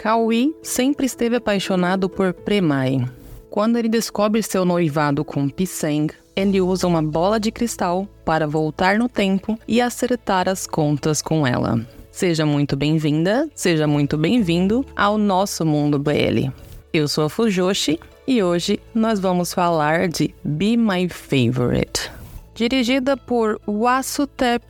Kawi sempre esteve apaixonado por Premai. Quando ele descobre seu noivado com Piseng, ele usa uma bola de cristal para voltar no tempo e acertar as contas com ela. Seja muito bem-vinda, seja muito bem-vindo ao nosso mundo BL. Eu sou a Fujoshi e hoje nós vamos falar de Be My Favorite. Dirigida por Wasutep,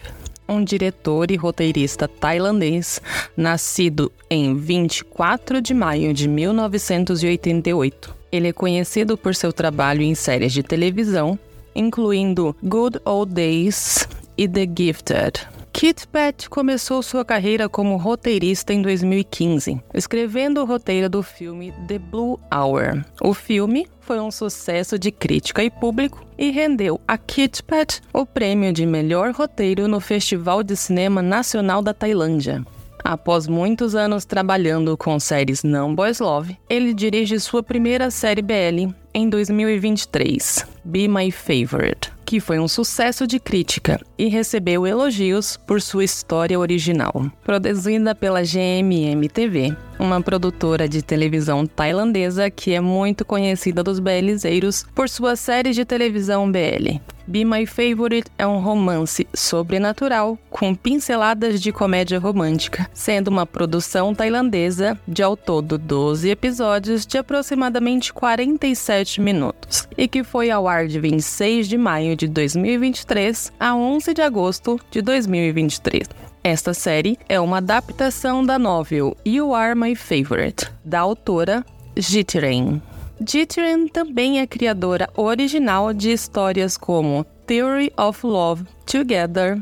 um diretor e roteirista tailandês, nascido em 24 de maio de 1988. Ele é conhecido por seu trabalho em séries de televisão, incluindo Good Old Days e The Gifted. Kit Pat começou sua carreira como roteirista em 2015, escrevendo o roteiro do filme The Blue Hour. O filme foi um sucesso de crítica e público e rendeu a Kit Pat o prêmio de melhor roteiro no Festival de Cinema Nacional da Tailândia. Após muitos anos trabalhando com séries não boys love, ele dirige sua primeira série BL em 2023, Be My Favorite que foi um sucesso de crítica e recebeu elogios por sua história original. Produzida pela GMM TV, uma produtora de televisão tailandesa que é muito conhecida dos BLzeiros por suas séries de televisão BL. Be My Favorite é um romance sobrenatural com pinceladas de comédia romântica, sendo uma produção tailandesa de ao todo 12 episódios de aproximadamente 47 minutos e que foi ao ar de 26 de maio de 2023 a 11 de agosto de 2023. Esta série é uma adaptação da novel You Are My Favorite, da autora Jitren. Jitren também é criadora original de histórias como Theory of Love, Together,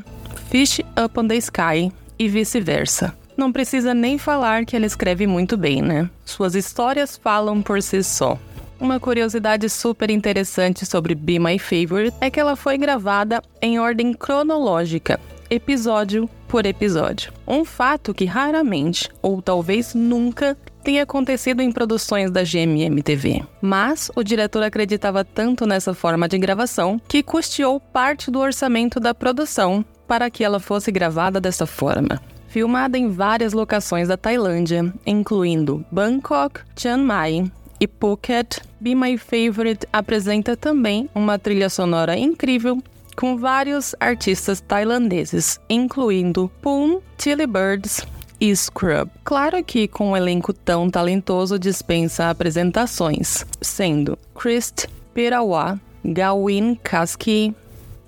Fish Up on the Sky e vice-versa. Não precisa nem falar que ela escreve muito bem, né? Suas histórias falam por si só. Uma curiosidade super interessante sobre Be My Favorite é que ela foi gravada em ordem cronológica, episódio por episódio. Um fato que raramente, ou talvez nunca, tem acontecido em produções da GMM TV. Mas o diretor acreditava tanto nessa forma de gravação que custeou parte do orçamento da produção para que ela fosse gravada dessa forma. Filmada em várias locações da Tailândia, incluindo Bangkok, Chiang Mai e Phuket, Be My Favorite apresenta também uma trilha sonora incrível com vários artistas tailandeses, incluindo Poon, Tilly Birds, e Scrub. Claro que com um elenco tão talentoso dispensa apresentações, sendo Christ Pirawa, Gawin Kaski,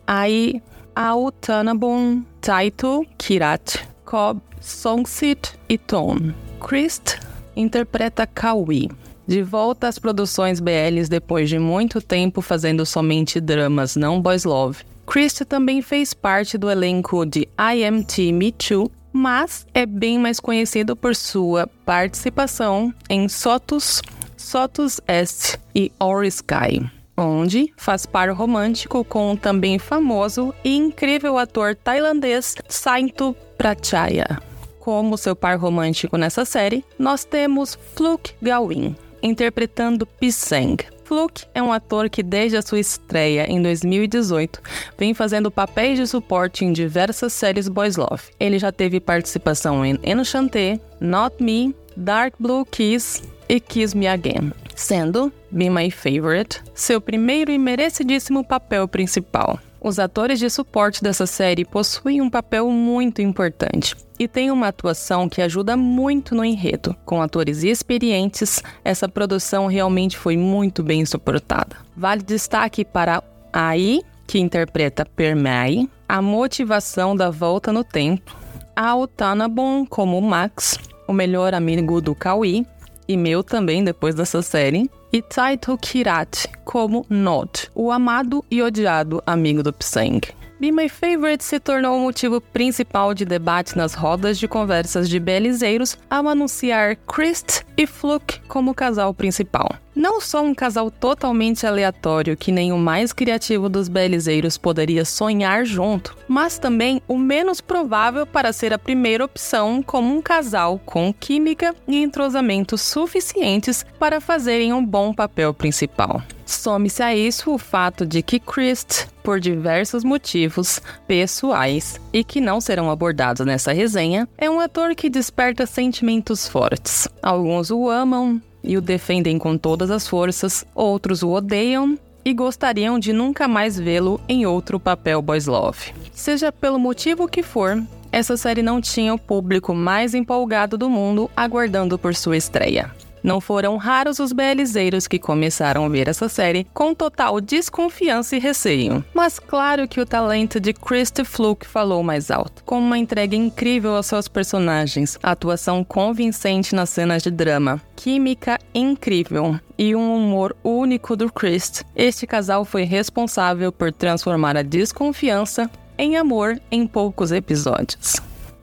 Ai Autanabon, Taito Kirat, Cobb, Songsit e Tone. Christ interpreta Kawi. De volta às produções BLs depois de muito tempo fazendo somente dramas não boys love, Christ também fez parte do elenco de I Am T Me Too mas é bem mais conhecido por sua participação em Sotus, Sotus Est e Or Sky, onde faz par romântico com o também famoso e incrível ator tailandês Saintu Prachaya. Como seu par romântico nessa série, nós temos Fluk Gawin, interpretando Piseng, Fluke é um ator que, desde a sua estreia em 2018, vem fazendo papéis de suporte em diversas séries boys love. Ele já teve participação em Enchanté, Not Me, Dark Blue Kiss e Kiss Me Again, sendo Be My Favorite seu primeiro e merecidíssimo papel principal. Os atores de suporte dessa série possuem um papel muito importante e têm uma atuação que ajuda muito no enredo. Com atores experientes, essa produção realmente foi muito bem suportada. Vale destaque para Ai, que interpreta Permai, a motivação da volta no tempo, a Utanabon como Max, o melhor amigo do Kawi, e meu também depois dessa série, e Taito Kirat como Nod, o amado e odiado amigo do Psang. Be My Favorite se tornou o motivo principal de debate nas rodas de conversas de belizeiros ao anunciar Christ e Fluke como casal principal. Não só um casal totalmente aleatório que nem o mais criativo dos belizeiros poderia sonhar junto, mas também o menos provável para ser a primeira opção como um casal com química e entrosamento suficientes para fazerem um bom papel principal. Some-se a isso o fato de que Christ, por diversos motivos pessoais e que não serão abordados nessa resenha, é um ator que desperta sentimentos fortes. Alguns o amam e o defendem com todas as forças, outros o odeiam e gostariam de nunca mais vê-lo em outro papel boys love. Seja pelo motivo que for, essa série não tinha o público mais empolgado do mundo aguardando por sua estreia. Não foram raros os BLzeiros que começaram a ver essa série com total desconfiança e receio. Mas claro que o talento de Christy Fluke falou mais alto, com uma entrega incrível aos seus personagens, atuação convincente nas cenas de drama, química incrível e um humor único do Chris. Este casal foi responsável por transformar a desconfiança em amor em poucos episódios.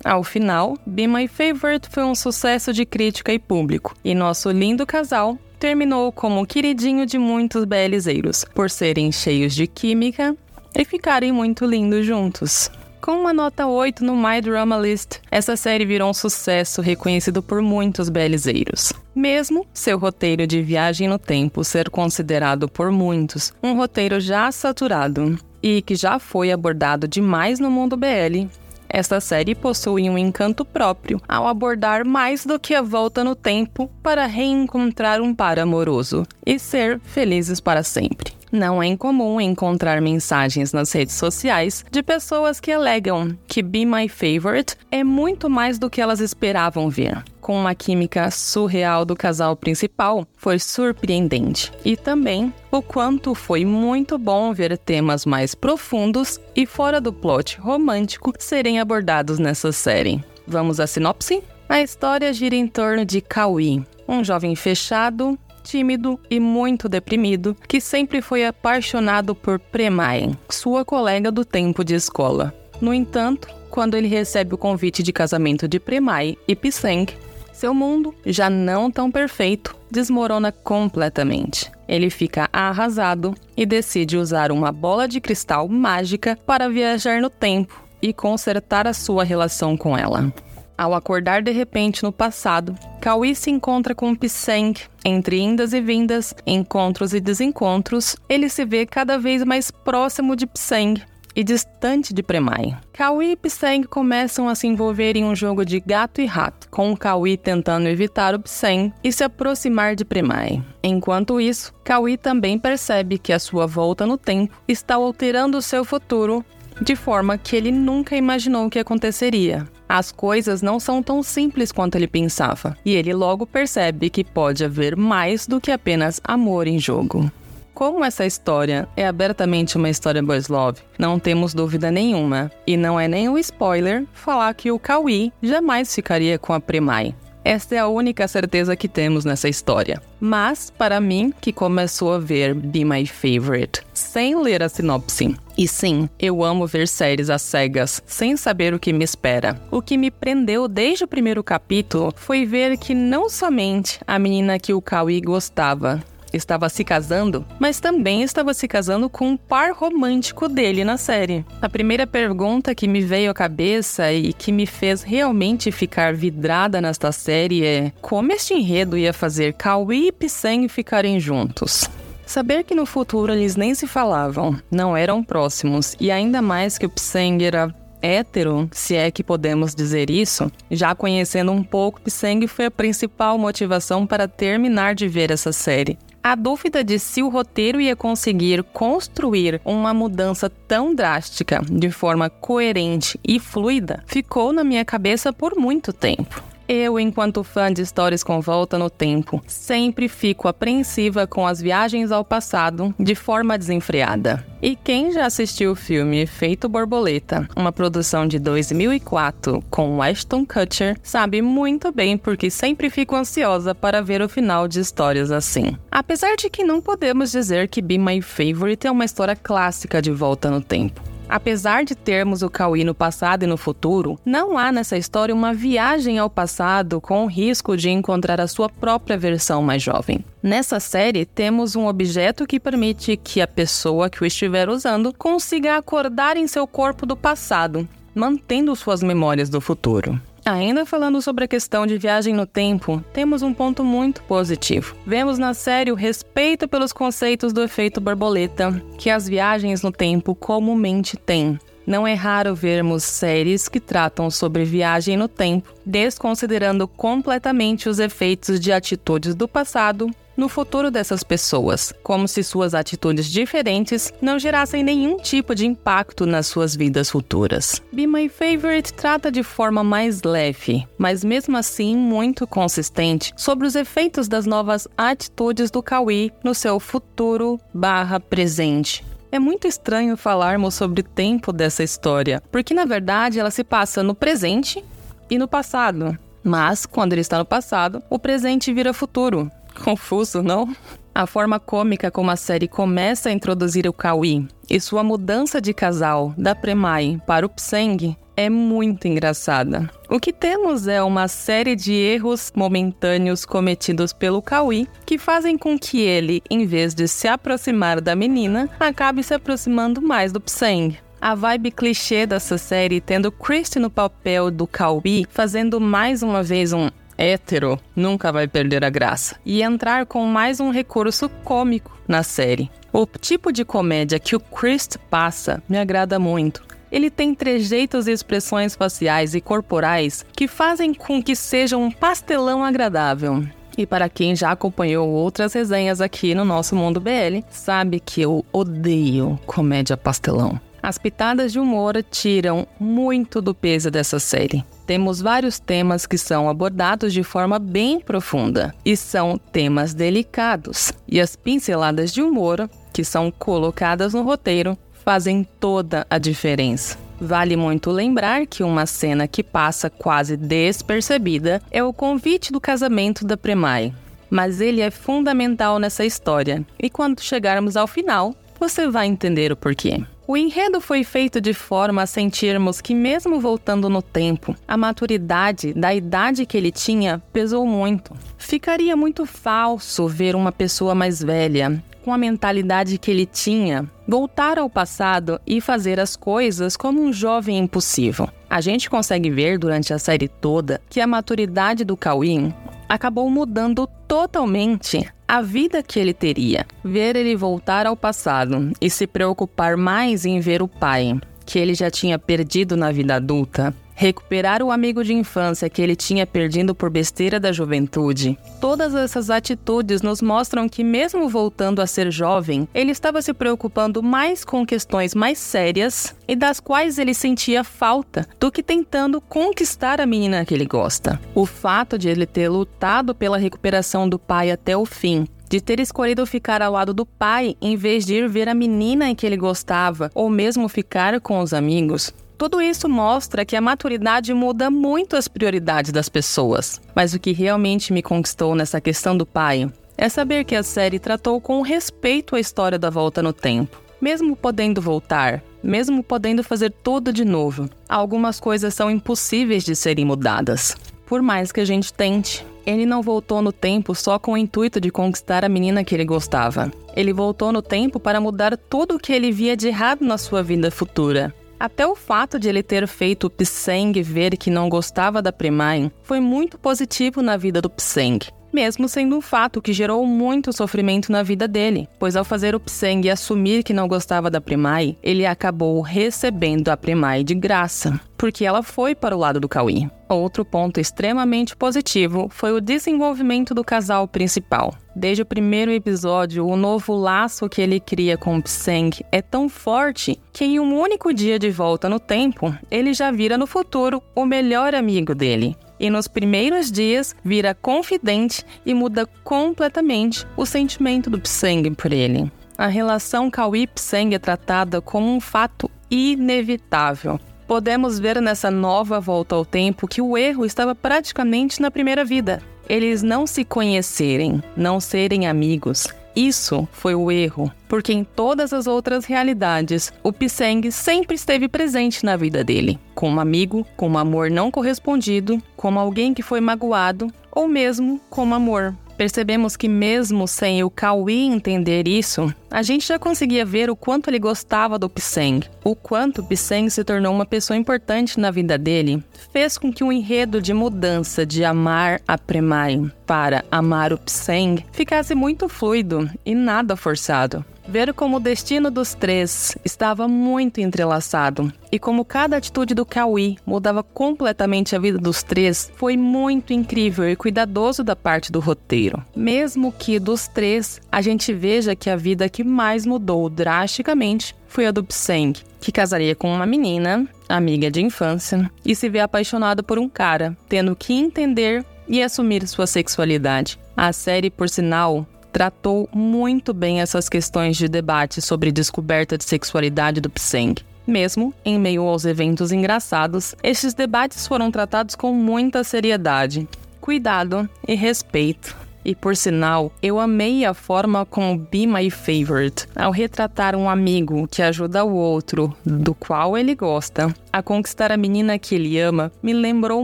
Ao final, Be My Favorite foi um sucesso de crítica e público, e nosso lindo casal terminou como queridinho de muitos belizeiros, por serem cheios de química e ficarem muito lindos juntos. Com uma nota 8 no My Drama List, essa série virou um sucesso reconhecido por muitos belizeiros. Mesmo seu roteiro de viagem no tempo ser considerado por muitos um roteiro já saturado e que já foi abordado demais no mundo BL, esta série possui um encanto próprio ao abordar mais do que a volta no tempo para reencontrar um par amoroso e ser felizes para sempre. Não é incomum encontrar mensagens nas redes sociais de pessoas que alegam que Be My Favorite é muito mais do que elas esperavam ver. Com uma química surreal do casal principal, foi surpreendente. E também o quanto foi muito bom ver temas mais profundos e fora do plot romântico serem abordados nessa série. Vamos à sinopse? A história gira em torno de Kawi, um jovem fechado, tímido e muito deprimido, que sempre foi apaixonado por Premai, sua colega do tempo de escola. No entanto, quando ele recebe o convite de casamento de Premai e Piseng, seu mundo, já não tão perfeito, desmorona completamente. Ele fica arrasado e decide usar uma bola de cristal mágica para viajar no tempo e consertar a sua relação com ela. Ao acordar de repente no passado, Kawi se encontra com Piseng. Entre indas e vindas, encontros e desencontros, ele se vê cada vez mais próximo de Piseng e distante de Premai. Kawi e Piseng começam a se envolver em um jogo de gato e rato, com Kawi tentando evitar o Piseng e se aproximar de Premai. Enquanto isso, Kawi também percebe que a sua volta no tempo está alterando seu futuro de forma que ele nunca imaginou que aconteceria. As coisas não são tão simples quanto ele pensava, e ele logo percebe que pode haver mais do que apenas amor em jogo. Como essa história é abertamente uma história boys love, não temos dúvida nenhuma, e não é nenhum spoiler falar que o Kawi jamais ficaria com a Premai. Esta é a única certeza que temos nessa história. Mas, para mim, que começou a ver Be My Favorite sem ler a sinopse, e sim, eu amo ver séries às cegas, sem saber o que me espera. O que me prendeu desde o primeiro capítulo foi ver que não somente a menina que o Kawi gostava, estava se casando, mas também estava se casando com um par romântico dele na série. A primeira pergunta que me veio à cabeça e que me fez realmente ficar vidrada nesta série é: como este enredo ia fazer Kawi e Piseng ficarem juntos? Saber que no futuro eles nem se falavam, não eram próximos, e ainda mais que o Pseng era hétero, se é que podemos dizer isso, já conhecendo um pouco, Pseng foi a principal motivação para terminar de ver essa série. A dúvida de se o roteiro ia conseguir construir uma mudança tão drástica de forma coerente e fluida ficou na minha cabeça por muito tempo. Eu, enquanto fã de histórias com volta no tempo, sempre fico apreensiva com as viagens ao passado de forma desenfreada. E quem já assistiu o filme Efeito Borboleta, uma produção de 2004 com Ashton Kutcher, sabe muito bem porque sempre fico ansiosa para ver o final de histórias assim. Apesar de que não podemos dizer que Be My Favorite é uma história clássica de volta no tempo. Apesar de termos o Cauí no passado e no futuro, não há nessa história uma viagem ao passado com o risco de encontrar a sua própria versão mais jovem. Nessa série, temos um objeto que permite que a pessoa que o estiver usando consiga acordar em seu corpo do passado, mantendo suas memórias do futuro. Ainda falando sobre a questão de viagem no tempo, temos um ponto muito positivo. Vemos na série o respeito pelos conceitos do efeito borboleta que as viagens no tempo comumente têm. Não é raro vermos séries que tratam sobre viagem no tempo, desconsiderando completamente os efeitos de atitudes do passado no futuro dessas pessoas, como se suas atitudes diferentes não gerassem nenhum tipo de impacto nas suas vidas futuras. Be My Favorite trata de forma mais leve, mas mesmo assim muito consistente, sobre os efeitos das novas atitudes do Kawi no seu futuro barra presente. É muito estranho falarmos sobre o tempo dessa história, porque na verdade ela se passa no presente e no passado. Mas, quando ele está no passado, o presente vira futuro. Confuso, não? A forma cômica como a série começa a introduzir o Kawi e sua mudança de casal da Premai para o Pseng é muito engraçada. O que temos é uma série de erros momentâneos cometidos pelo Kawi que fazem com que ele, em vez de se aproximar da menina, acabe se aproximando mais do Pseng. A vibe clichê dessa série, tendo Christy no papel do Kawi, fazendo mais uma vez um hétero nunca vai perder a graça. E entrar com mais um recurso cômico na série. O tipo de comédia que o Chris passa me agrada muito. Ele tem trejeitos e expressões faciais e corporais que fazem com que seja um pastelão agradável. E para quem já acompanhou outras resenhas aqui no nosso Mundo BL, sabe que eu odeio comédia pastelão. As pitadas de humor tiram muito do peso dessa série. Temos vários temas que são abordados de forma bem profunda e são temas delicados. E as pinceladas de humor que são colocadas no roteiro fazem toda a diferença. Vale muito lembrar que uma cena que passa quase despercebida é o convite do casamento da Premai. Mas ele é fundamental nessa história, e quando chegarmos ao final, você vai entender o porquê. O enredo foi feito de forma a sentirmos que, mesmo voltando no tempo, a maturidade da idade que ele tinha pesou muito. Ficaria muito falso ver uma pessoa mais velha, com a mentalidade que ele tinha, voltar ao passado e fazer as coisas como um jovem impossível. A gente consegue ver durante a série toda que a maturidade do Cauim acabou mudando totalmente a vida que ele teria. Ver ele voltar ao passado e se preocupar mais em ver o pai, que ele já tinha perdido na vida adulta, recuperar o amigo de infância que ele tinha perdido por besteira da juventude. Todas essas atitudes nos mostram que, mesmo voltando a ser jovem, ele estava se preocupando mais com questões mais sérias e das quais ele sentia falta do que tentando conquistar a menina que ele gosta. O fato de ele ter lutado pela recuperação do pai até o fim de ter escolhido ficar ao lado do pai em vez de ir ver a menina em que ele gostava ou mesmo ficar com os amigos, tudo isso mostra que a maturidade muda muito as prioridades das pessoas. Mas o que realmente me conquistou nessa questão do pai é saber que a série tratou com respeito a história da volta no tempo. Mesmo podendo voltar, mesmo podendo fazer tudo de novo, algumas coisas são impossíveis de serem mudadas. Por mais que a gente tente, ele não voltou no tempo só com o intuito de conquistar a menina que ele gostava. Ele voltou no tempo para mudar tudo o que ele via de errado na sua vida futura. Até o fato de ele ter feito o Pseng ver que não gostava da Premain foi muito positivo na vida do Pseng, mesmo sendo um fato que gerou muito sofrimento na vida dele, pois ao fazer o Pseng assumir que não gostava da Premai, ele acabou recebendo a Premai de graça, porque ela foi para o lado do Kawi. Outro ponto extremamente positivo foi o desenvolvimento do casal principal. Desde o primeiro episódio, o novo laço que ele cria com Pseng é tão forte que em um único dia de volta no tempo, ele já vira no futuro o melhor amigo dele e nos primeiros dias vira confidente e muda completamente o sentimento do Pseng por ele. A relação Kawi-Pseng é tratada como um fato inevitável. Podemos ver nessa nova volta ao tempo que o erro estava praticamente na primeira vida. Eles não se conhecerem, não serem amigos, isso foi o erro, porque em todas as outras realidades, o Piseng sempre esteve presente na vida dele, como amigo, como amor não correspondido, como alguém que foi magoado ou mesmo como amor. Percebemos que mesmo sem o Kawi entender isso, a gente já conseguia ver o quanto ele gostava do Piseng. O quanto Piseng se tornou uma pessoa importante na vida dele fez com que o enredo de mudança de amar a Premai para amar o Piseng ficasse muito fluido e nada forçado. Ver como o destino dos três estava muito entrelaçado e como cada atitude do Kawi mudava completamente a vida dos três foi muito incrível e cuidadoso da parte do roteiro. Mesmo que dos três a gente veja que a vida que mais mudou drasticamente foi a do Pseng, que casaria com uma menina, amiga de infância, e se vê apaixonado por um cara, tendo que entender e assumir sua sexualidade. A série, por sinal, tratou muito bem essas questões de debate sobre descoberta de sexualidade do Pseng. Mesmo em meio aos eventos engraçados, estes debates foram tratados com muita seriedade, cuidado e respeito. E por sinal, eu amei a forma como Be My Favorite, ao retratar um amigo que ajuda o outro, do qual ele gosta, a conquistar a menina que ele ama, me lembrou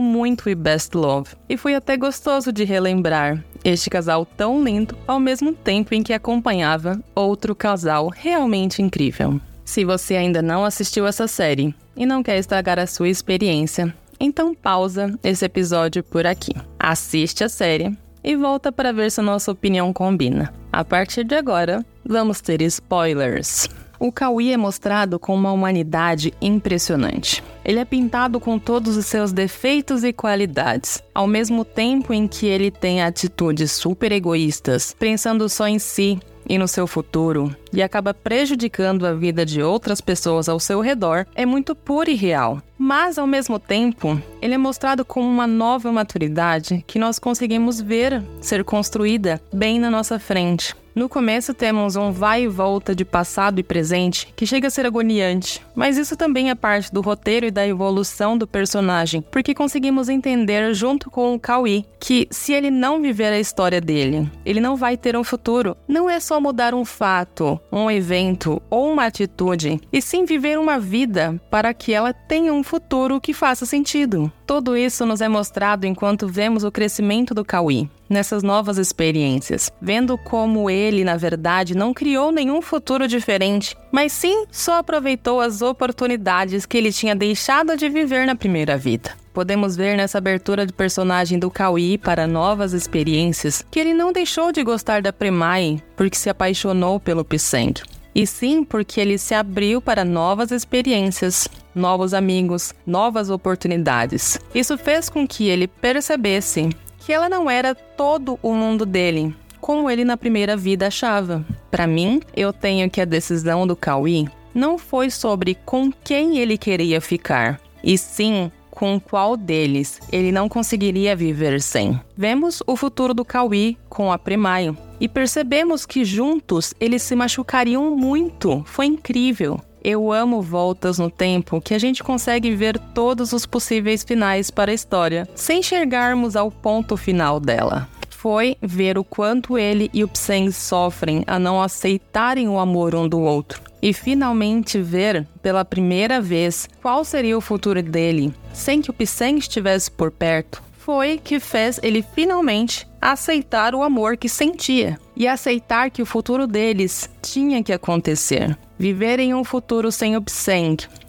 muito o Best Love. E foi até gostoso de relembrar, este casal tão lindo, ao mesmo tempo em que acompanhava outro casal realmente incrível. Se você ainda não assistiu essa série e não quer estragar a sua experiência, então pausa esse episódio por aqui. Assiste a série e volta para ver se a nossa opinião combina. A partir de agora, vamos ter spoilers. O Kawi é mostrado com uma humanidade impressionante. Ele é pintado com todos os seus defeitos e qualidades, ao mesmo tempo em que ele tem atitudes super egoístas, pensando só em si e no seu futuro, e acaba prejudicando a vida de outras pessoas ao seu redor, é muito puro e real. Mas, ao mesmo tempo, ele é mostrado como uma nova maturidade que nós conseguimos ver ser construída bem na nossa frente. No começo temos um vai e volta de passado e presente que chega a ser agoniante, mas isso também é parte do roteiro e da evolução do personagem, porque conseguimos entender junto com o Kawi que se ele não viver a história dele, ele não vai ter um futuro. Não é só mudar um fato, um evento ou uma atitude, e sim viver uma vida para que ela tenha um futuro que faça sentido. Tudo isso nos é mostrado enquanto vemos o crescimento do Kawi nessas novas experiências, vendo como ele, na verdade, não criou nenhum futuro diferente, mas sim só aproveitou as oportunidades que ele tinha deixado de viver na primeira vida. Podemos ver nessa abertura de personagem do Kawi para novas experiências que ele não deixou de gostar da Premai porque se apaixonou pelo Piseng e sim porque ele se abriu para novas experiências, novos amigos, novas oportunidades. Isso fez com que ele percebesse que ela não era todo o mundo dele, como ele na primeira vida achava. Para mim, eu tenho que a decisão do Kawi não foi sobre com quem ele queria ficar, e sim com qual deles ele não conseguiria viver sem. Vemos o futuro do Kawi com a Premaio e percebemos que juntos eles se machucariam muito. Foi incrível. Eu amo voltas no tempo que a gente consegue ver todos os possíveis finais para a história, sem chegarmos ao ponto final dela. Foi ver o quanto ele e o Pseng sofrem a não aceitarem o amor um do outro. E finalmente ver, pela primeira vez, qual seria o futuro dele, sem que o Pseng estivesse por perto foi que fez ele finalmente aceitar o amor que sentia e aceitar que o futuro deles tinha que acontecer. Viver em um futuro sem o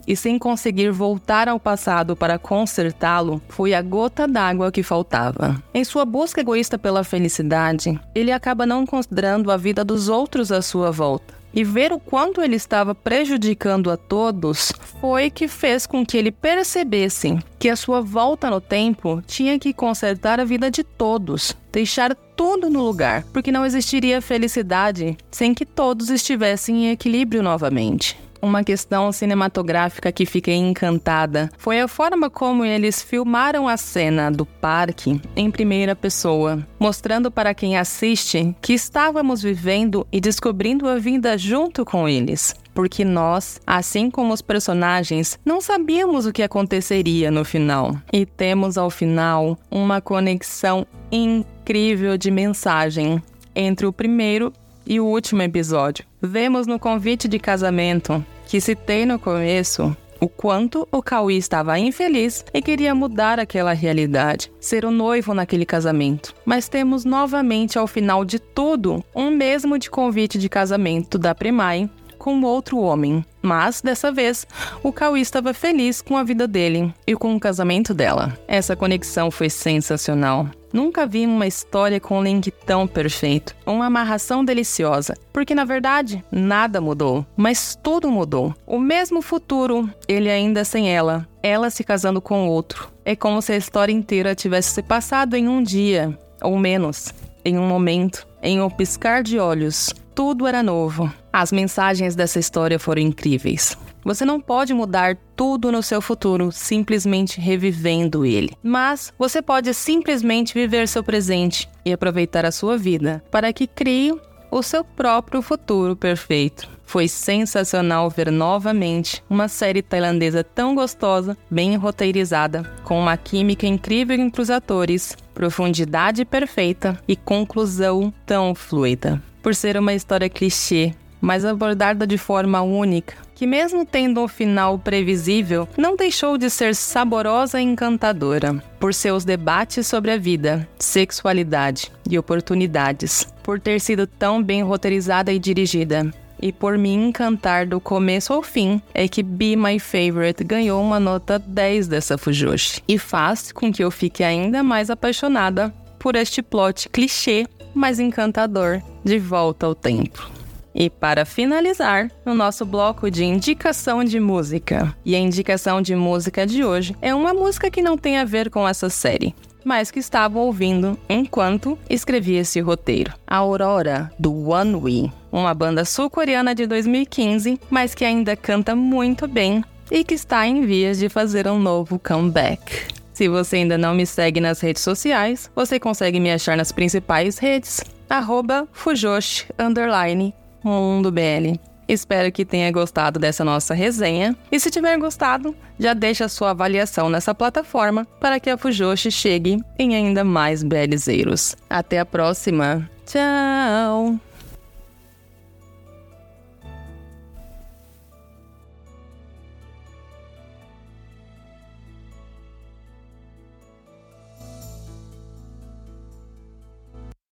e sem conseguir voltar ao passado para consertá-lo foi a gota d'água que faltava. Em sua busca egoísta pela felicidade, ele acaba não considerando a vida dos outros à sua volta e ver o quanto ele estava prejudicando a todos foi que fez com que ele percebesse que a sua volta no tempo tinha que consertar a vida de todos, deixar tudo no lugar, porque não existiria felicidade sem que todos estivessem em equilíbrio novamente uma questão cinematográfica que fiquei encantada foi a forma como eles filmaram a cena do parque em primeira pessoa, mostrando para quem assiste que estávamos vivendo e descobrindo a vida junto com eles porque nós, assim como os personagens, não sabíamos o que aconteceria no final. E temos ao final uma conexão incrível de mensagem entre o primeiro e o último episódio. Vemos no convite de casamento que citei no começo o quanto o Cauê estava infeliz e queria mudar aquela realidade, ser o noivo naquele casamento. Mas temos novamente ao final de tudo um mesmo de convite de casamento da Premai com outro homem. Mas, dessa vez, o Cauê estava feliz com a vida dele e com o casamento dela. Essa conexão foi sensacional. Nunca vi uma história com um link tão perfeito, uma amarração deliciosa, porque na verdade nada mudou, mas tudo mudou. O mesmo futuro, ele ainda sem ela, ela se casando com outro. É como se a história inteira tivesse se passado em um dia, ou menos, em um momento, em um piscar de olhos. Tudo era novo. As mensagens dessa história foram incríveis. Você não pode mudar tudo no seu futuro simplesmente revivendo ele, mas você pode simplesmente viver seu presente e aproveitar a sua vida para que crie o seu próprio futuro perfeito. Foi sensacional ver novamente uma série tailandesa tão gostosa, bem roteirizada, com uma química incrível entre os atores, profundidade perfeita e conclusão tão fluida por ser uma história clichê, mas abordada de forma única, que, mesmo tendo um final previsível, não deixou de ser saborosa e encantadora, por seus debates sobre a vida, sexualidade e oportunidades, por ter sido tão bem roteirizada e dirigida. E por me encantar do começo ao fim, é que Be My Favorite ganhou uma nota 10 dessa Fujoshi. E faz com que eu fique ainda mais apaixonada por este plot clichê mas encantador de volta ao tempo. E para finalizar, o nosso bloco de indicação de música. E a indicação de música de hoje é uma música que não tem a ver com essa série, mas que estava ouvindo enquanto escrevia esse roteiro. Aurora, do One We, uma banda sul-coreana de 2015, mas que ainda canta muito bem e que está em vias de fazer um novo comeback. Se você ainda não me segue nas redes sociais, você consegue me achar nas principais redes, arroba Fujoshi, underline, Mundo BL. Espero que tenha gostado dessa nossa resenha. E se tiver gostado, já deixa sua avaliação nessa plataforma para que a Fujoshi chegue em ainda mais belizeiros. Até a próxima. Tchau!